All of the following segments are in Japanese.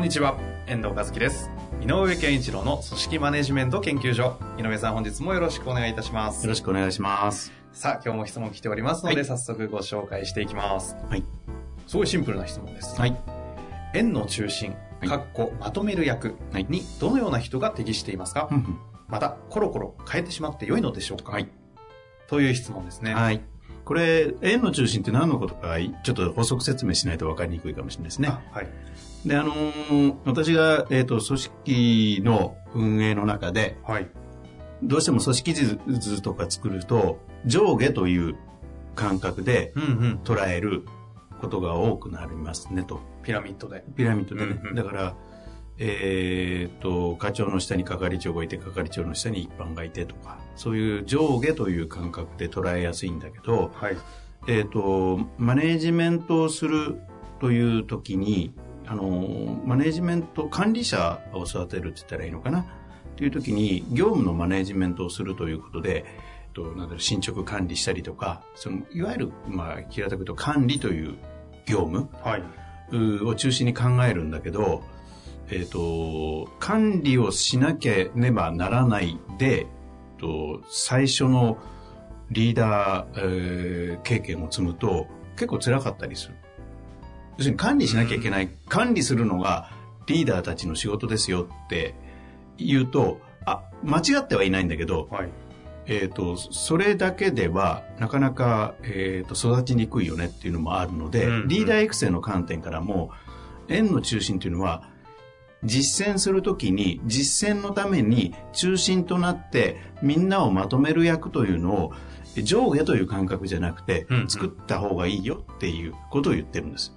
こんにちは、遠藤和樹です。井上健一郎の組織マネジメント研究所。井上さん、本日もよろしくお願いいたします。よろしくお願いします。さあ、今日も質問来ておりますので、はい早速ご紹介していきます。はい。すごいシンプルな質問です。はい。円の中心、はいかっこまとめる役はいにどのような人が適していますか、うんまた、コロコロ変えてしまって良いのでしょうか？はい。という質問ですね。はい。これ、円の中心って何のことか、ちょっと補足説明しないと分かりにくいかもしれないですね。あはい。で、あのー私が、えっ、と、組織の運営の中で、はい。どうしても組織図とか作ると、上下という感覚で。捉えることが多くなりますねと。ピラミッドで。ピラミッドでね。うんうんだから、えっ、と、課長の下に係長がいて、係長の下に一般がいてとか、そういう上下という感覚で捉えやすいんだけど、はい。えっ、と、マネージメントをするという時に、あの、マネージメント、管理者を育てるって言ったらいいのかな？という時に、業務のマネージメントをするということで、えっと、なんだろう、進捗管理したりとか、その、いわゆる、まあ、平たく言うと管理という業務はい。うを中心に考えるんだけど、えっ、と、管理をしなければならないで、と最初のリーダー、えー経験を積むと結構辛かったりする。要するに管理しなきゃいけない、管理するのがリーダーたちの仕事ですよって言うと、あ、間違ってはいないんだけど、はい。えっ、と、それだけでは、なかなか、えっ、と、育ちにくいよねっていうのもあるので、うんうんリーダー育成の観点からも、円の中心というのは、実践するときに、実践のために中心となって、みんなをまとめる役というのを、上下という感覚じゃなくて、作った方がいいよっていうことを言ってるんです。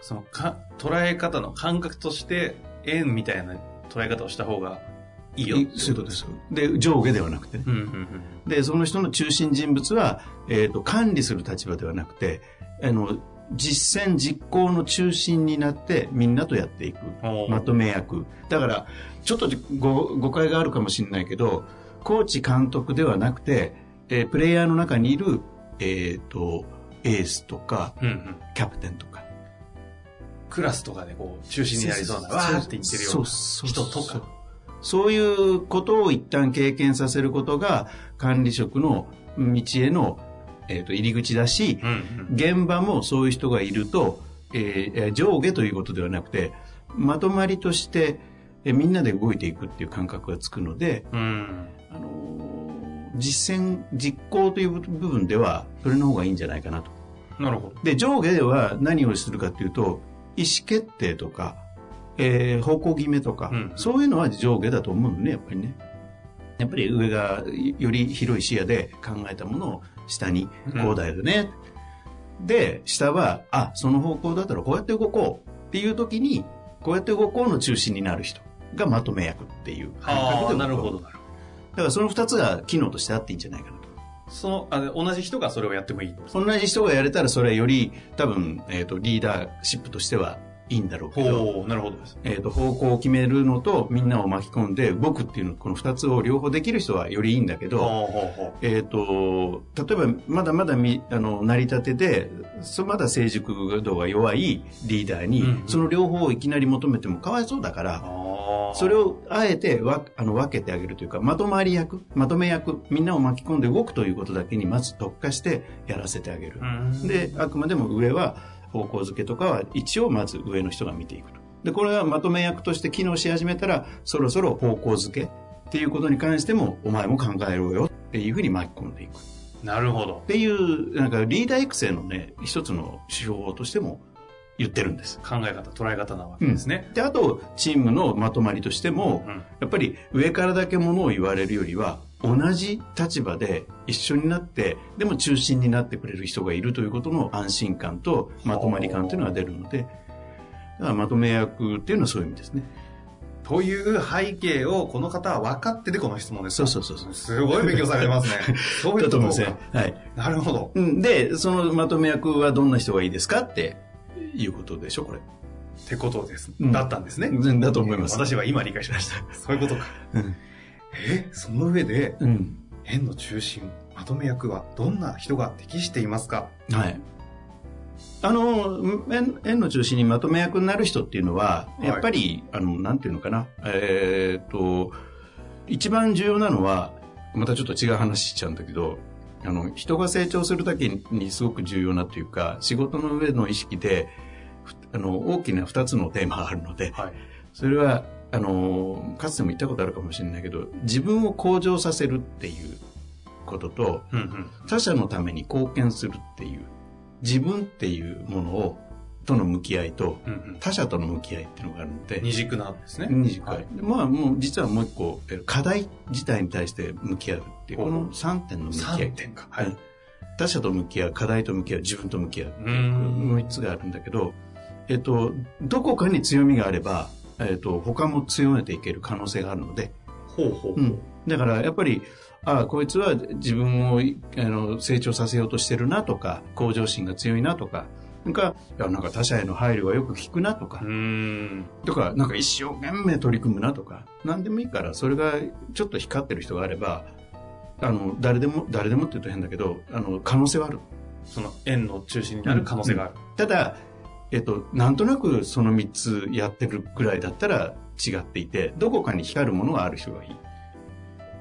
そのか、捉え方の感覚として、円みたいな捉え方をした方がいいよってそういうことです。で、上下ではなくてね。うんうんうん。で、その人の中心人物は、えっ、と、管理する立場ではなくて、あの、実践実行の中心になってみんなとやっていく。まとめ役。だから、ちょっとご誤解があるかもしれないけど、コーチ監督ではなくて、えープレイヤーの中にいる、えっ、と、エースとか、うんうん。キャプテンとか。クラスとかでこう、中心になりそうな、わーって言ってるような人とか。そういうことを一旦経験させることが管理職の道への、えー、と入り口だし、うんうん。現場もそういう人がいると、えー上下ということではなくてまとまりとして、えーみんなで動いていくっていう感覚がつくので、うん。あのー実践実行という部分ではそれの方がいいんじゃないかなと。なるほど。で上下では何をするかというと意思決定とか、えー方向決めとか、うんそういうのは上下だと思うのねやっぱりね。やっぱり上がより広い視野で考えたものを下にうんこうだよね。で、下は、あ、その方向だったらこうやって動こうっていう時に、こうやって動こうの中心になる人がまとめ役っていう感覚でなるほど、なるほだからその二つが機能としてあっていいんじゃないかなと。ど。その、あ同じ人がそれをやってもいい。同じ人がやれたらそれはより多分、えっ、と、リーダーシップとしてはいいんだろうけど、なるほどです。えっ、と、方向を決めるのとみんなを巻き込んで動くっていうの、この二つを両方できる人はよりいいんだけど、ほうほうほえっ、と、例えば、まだまだみ、あの、成り立てで、そまだ成熟度が弱いリーダーに、うんうんその両方をいきなり求めてもかわいそうだかう。ら。それをあえてわあの分けてあげるというか、まとまり役、まとめ役、みんなを巻き込んで動くということだけにまず特化してやらせてあげる。うん、で、あくまでも上は方向づけとかは一応まず上の人が見ていくと。で、これはまとめ役として機能し始めたら、そろそろ方向づけっていうことに関しても、お前も考えろよっていうふうに巻き込んでいく。なるほどっ。ていう、なんかリーダー育成のね、一つの手法としても言ってるんです。考え方、捉え方なわけですね。で、あと、チームのまとまりとしても、うん。やっぱり上からだけものを言われるよりは、同じ立場で一緒になって、でも中心になってくれる人がいるということの安心感とまとまり感というのが出るので、だからまとめ役っていうのはそういう意味ですね。という背景をこの方は分かっててこの質問ですか？そうそうそうそう。すごい勉強されてますね。そういうだと思いますね。はい。なるほど。うんで、そのまとめ役はどんな人がいいですかっていうことでしょ、これ。ってことです。うんだったんですね。全だと思います。私は今理解しました。そういうことか。うん。え、その上で、うん。円の中心、まとめ役はどんな人が適していますか？はい。あの、円円の中心にまとめ役になる人っていうのは、はいやっぱり、あの、なんていうのかな、えーっと、一番重要なのは、またちょっと違う話しちゃうんだけど、あの、人が成長するだけにすごく重要なというか、仕事の上の意識で、ふあの、大きな二つのテーマがあるので、はい。それは、あの、かつても言ったことあるかもしれないけど、自分を向上させるっていうことと、うんうん。他者のために貢献するっていう自分っていうものをとの向き合いとうんうん。他者との向き合いっていうのがあるので二軸なんですね。二軸はいでまあもう実はもう一個え課題自体に対して向き合うっていうこの3点の向き合い3点か。はいうん。他者と向き合う課題と向き合う自分と向き合うっていううーんこの3つがあるんだけどえっとどこかに強みがあればえっと他も強めていける可能性があるので。ほうほうだからやっぱりああこいつは自分をいあの成長させようとしてるなとか向上心が強いなとかなんかいやなんか他者への配慮がよく効くなとか、うーん。とかなんか一生懸命取り組むなとか。何でもいいからそれがちょっと光ってる人があればあの誰でも誰でもって言うと変だけどあの可能性はある。その円の中心になる可能性がある。ただ、えっと、なんとなくその3つやってるくらいだったら違っていてどこかに光るものがある人がいい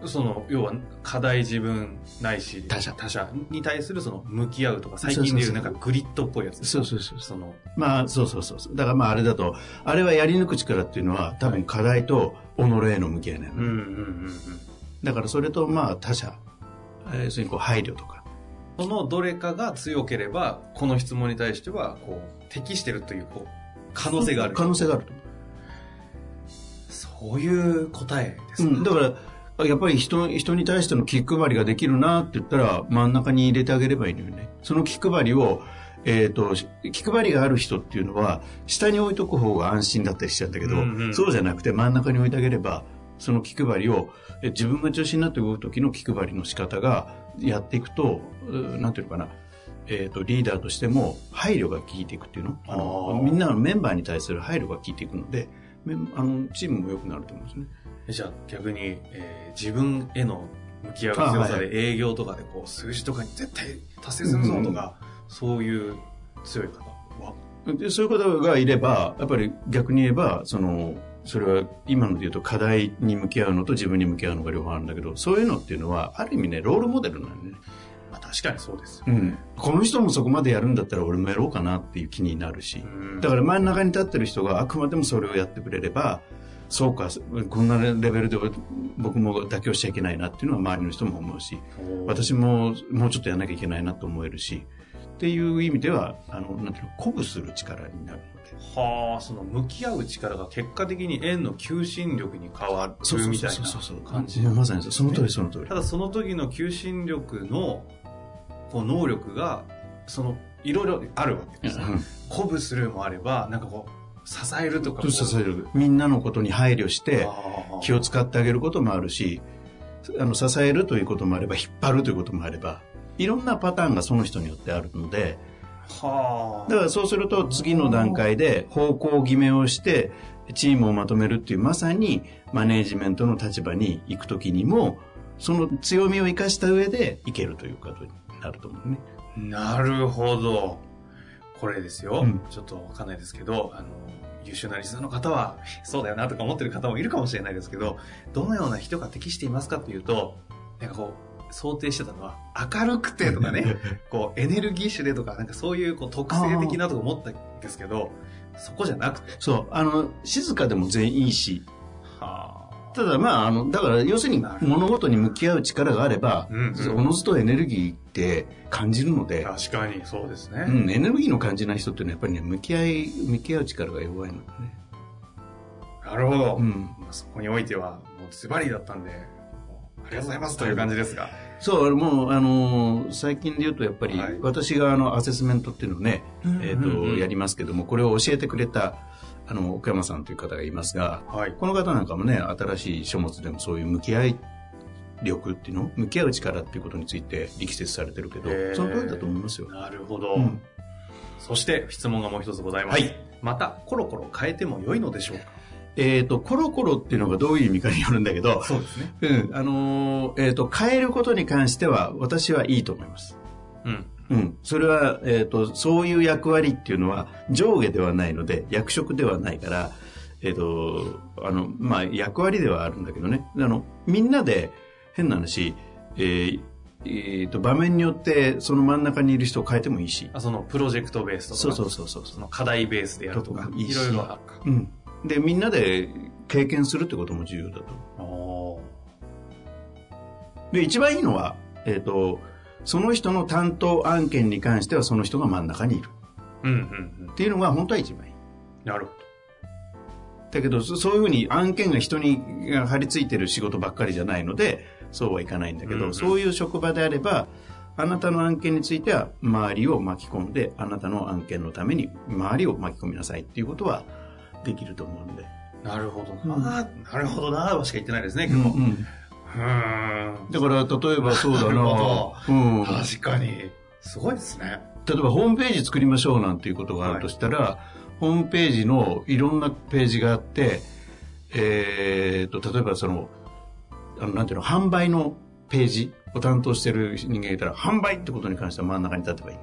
その、要は、課題自分ないし、他者他者に対するその、向き合うとか、最近でいうなんかグリッドっぽいやつ。そうそうそうその、まあ、そうそうそう。だからまああれだと、あれはやり抜く力っていうのは多分課題と己への向き合いなの、うんうんうんうん。だからそれとまあ他者、えー、要するにこう配慮とか。そのどれかが強ければ、この質問に対しては、こう、適してるという、こう、可能性がある。可能性があるそういう答えですう。ね。うん。だから、やっぱり人、人に対しての気配りができるなって言ったら真ん中に入れてあげればいいのよね。その気配りを、えっ、と、気配りがある人っていうのは、下に置いとく方が安心だったりしちゃうんだけど、うんうんそうじゃなくて真ん中に置いてあげれば、その気配りを、え自分が中心になって動く時の気配りの仕方がやっていくと、うなんていうのかな、えっ、と、リーダーとしても配慮が効いていくっていうの？あのみんなのメンバーに対する配慮が効いていくので、あのチームも良くなると思うんですね。じゃあ逆に、えー自分への向き合う強さで営業とかでこう数字とかに絶対達成するぞとか、そういう強い方は？でそういう方がいれば、やっぱり逆に言えば、その、それは今ので言うと課題に向き合うのと自分に向き合うのが両方あるんだけど、そういうのっていうのは、ある意味ね、ロールモデルなんでね。まあ確かにそうですよ。うん。この人もそこまでやるんだったら俺もやろうかなっていう気になるし。うんだから真ん中に立ってる人があくまでもそれをやってくれれば、そうか、こんなレベルで僕も妥協しちゃいけないなっていうのは周りの人も思うし、私ももうちょっとやんなきゃいけないなと思えるし、っていう意味では、あの、なんていうの、鼓舞する力になるので。はあ、その向き合う力が結果的に円の求心力に変わるみたいな感じ。もうまさにそうその通りその通りた。だその時の求心力のこう能力が、その、いろいろあるわけです。うん鼓舞するもあれば、なんかこう、支えるとか。支えるみんなのことに配慮して気を使ってあげることもあるしあの支えるということもあれば引っ張るということもあればいろんなパターンがその人によってあるのではあ。だからそうすると次の段階で方向決めをしてチームをまとめるっていうまさにマネージメントの立場に行く時にもその強みを生かした上でいけるということになると思うね。なるほど。これですよ。うんちょっとわかんないですけど、あの、優秀なリスナーの方は、そうだよなとか思ってる方もいるかもしれないですけど、どのような人が適していますかというと、なんかこう、想定してたのは、明るくてとかね、こう、エネルギッシュでとか、なんかそういうこう特性的なとか思ったんですけど、そこじゃなくて、そう、あの、静かでも全員いいし、はただまあ、あの、だから要するに物事に向き合う力があれば、うんうんおのずとエネルギーって感じるので、確かにそうですね。うん、エネルギーの感じない人っていうのはやっぱりね、向き合い、向き合う力が弱いのでね。なるほど。うん。まあそこにおいては、もうズバリだったんで、ありがとうございますという感じですが。そう、もう、あのー最近で言うと、やっぱり、はい私があの、アセスメントっていうのをね、うんえっ、と、うんうんやりますけども、これを教えてくれた、あの、奥山さんという方がいますが、はい。この方なんかもね、新しい書物でもそういう向き合い力っていうの向き合う力っていうことについて力説されてるけどその通りだと思いますよ。なるほど。うんそして、質問がもう一つございます。はいまた、コロコロ変えても良いのでしょうか？えっ、と、コロコロっていうのがどういう意味かによるんだけど、そうですね。うん、あのーえっ、と、変えることに関しては、私はいいと思います。うん。うん。それは、えっ、と、そういう役割っていうのは上下ではないので、役職ではないから、えっ、と、あの、まあ、役割ではあるんだけどね。あの、みんなで、変な話、えーえーと、場面によって、その真ん中にいる人を変えてもいいし。あその、プロジェクトベースとか。そうそうそうそうその課題ベースでやるとかいろいろあるか。うん。で、みんなで経験するってことも重要だと。おで、一番いいのは、えっ、と、その人の担当案件に関してはその人が真ん中にいるーうんうんうんっ。ていうのが本当は一番いい。なるほだけど、そそういうふうに案件が人にが張り付いてる仕事ばっかりじゃないので、そうはいかないんだけど、うんうんそういう職場であれば、あなたの案件については周りを巻き込んで、あなたの案件のために周りを巻き込みなさいっていうことはできると思うんで。ど。なるほどうんな。なるほどな、はしか言ってないですね、今日。うんうーん。だから、例えばそうだなるなほうん、確かに。すごいですね。例えばホームページ作りましょうなんていうことがあるとしたら、ホームページのいろんなページがあって、えー、と、例えばその、あの、なんていうの、販売のページを担当してる人間がいたら、販売ってことに関しては真ん中に立てばいい。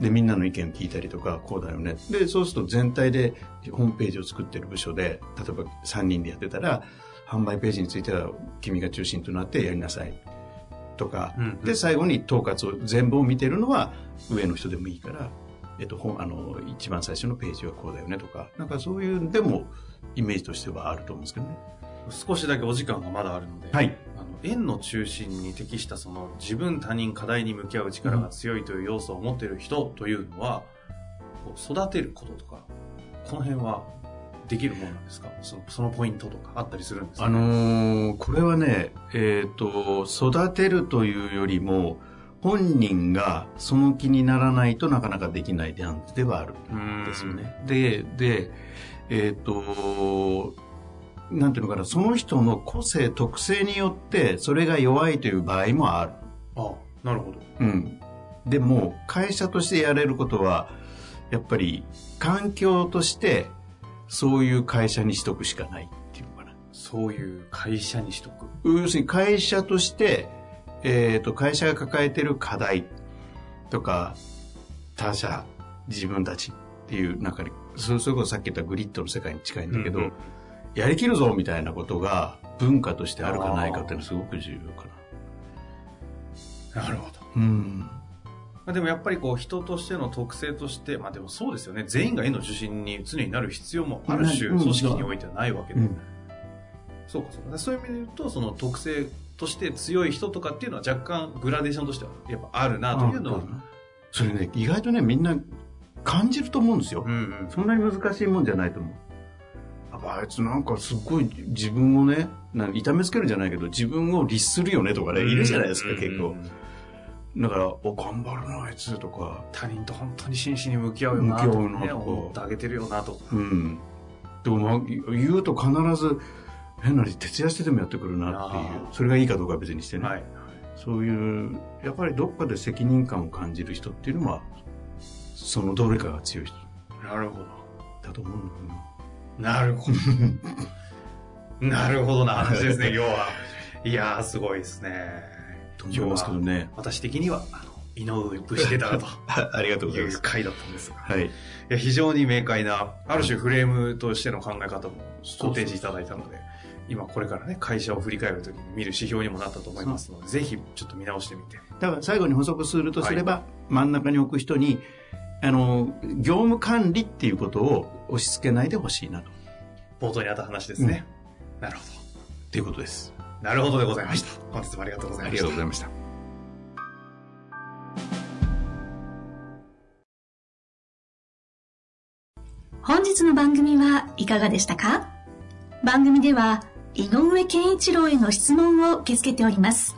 で、みんなの意見を聞いたりとか、こうだよね。で、そうすると全体でホームページを作ってる部署で、例えば3人でやってたら、販売ページについては君が中心となってやりなさい。とか、うんで、最後に統括を全部を見てるのは上の人でもいいから、えっと、ほんあの、一番最初のページはこうだよねとか、なんかそういう、でも、イメージとしてはあると思うんですけどね。少しだけお時間がまだあるので、はい。あの円の中心に適したその自分他人課題に向き合う力が強いという要素を持っている人というのは、こう育てることとかこの辺はできるものなんですか？そのそのポイントとかあったりするんですか、あのーこれはね、えっ、と、育てるというよりも、本人がその気にならないとなかなかできないではあるんですよね。で、で、えっ、と、なんていうのかな、その人の個性、特性によって、それが弱いという場合もある。あなるほどうん。でも、会社としてやれることは、やっぱり、環境として、そういう会社にしとくしかないっていうのかな。そういう会社にしとく要するに会社として、えっ、と、会社が抱えてる課題とか、他社、自分たちっていう中に、そそれこそさっき言ったグリッドの世界に近いんだけど、うんうんやりきるぞみたいなことが文化としてあるかないかっていうのはすごく重要かな。なるほどうん。まあでもやっぱりこう人としての特性として、まあでもそうですよね。全員が円の中心に常になる必要もある種うん組織においてはないわけで。うんそうかそうか。そういう意味で言うと、その特性として強い人とかっていうのは若干グラデーションとしてはやっぱあるなというのは。それね、意外とね、みんな感じると思うんですよ。うんうん。そんなに難しいもんじゃないと思う。あいつなんかすっごい自分をね、なん痛めつけるじゃないけど、自分を律するよねとかね、いるじゃないですか、結構。だから、お、頑張るな、あいつとか。他人と本当に真摯に向き合うよなとか、ね、向き合うなとか思ってあげてるよなとか。うん。でも、まあ、言うと必ず、変な話、徹夜してでもやってくるなっていうそれがいいかどうかは別にしてね。はい。そういう、やっぱりどっかで責任感を感じる人っていうのは、そのどれかが強い人なるほど。だと思うんだよな。なるほど。なるほどな話ですね、今日は。いやー、すごいですね。と思いますけどね。私的には、あの、井上武士出たなと ありがとうございます。いう回だったんですが。はい。いや非常に明快な、ある種フレームとしての考え方もご提示いただいたので、今これからね、会社を振り返るときに見る指標にもなったと思いますので、ぜひちょっと見直してみて。だから最後に補足するとすれば、真ん中に置く人に、あの、業務管理っていうことを押し付けないでほしいなと。冒頭にあった話ですね。なるほっていうことです。ど。なるほどでございました。本日もありがとうございました。ざいました。本日の番組はいかがでしたか？番組では井上健一郎への質問を受け付けております。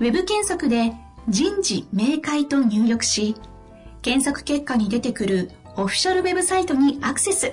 ウェブ検索で人事明快と入力し、検索結果に出てくるオフィシャルウェブサイトにアクセス。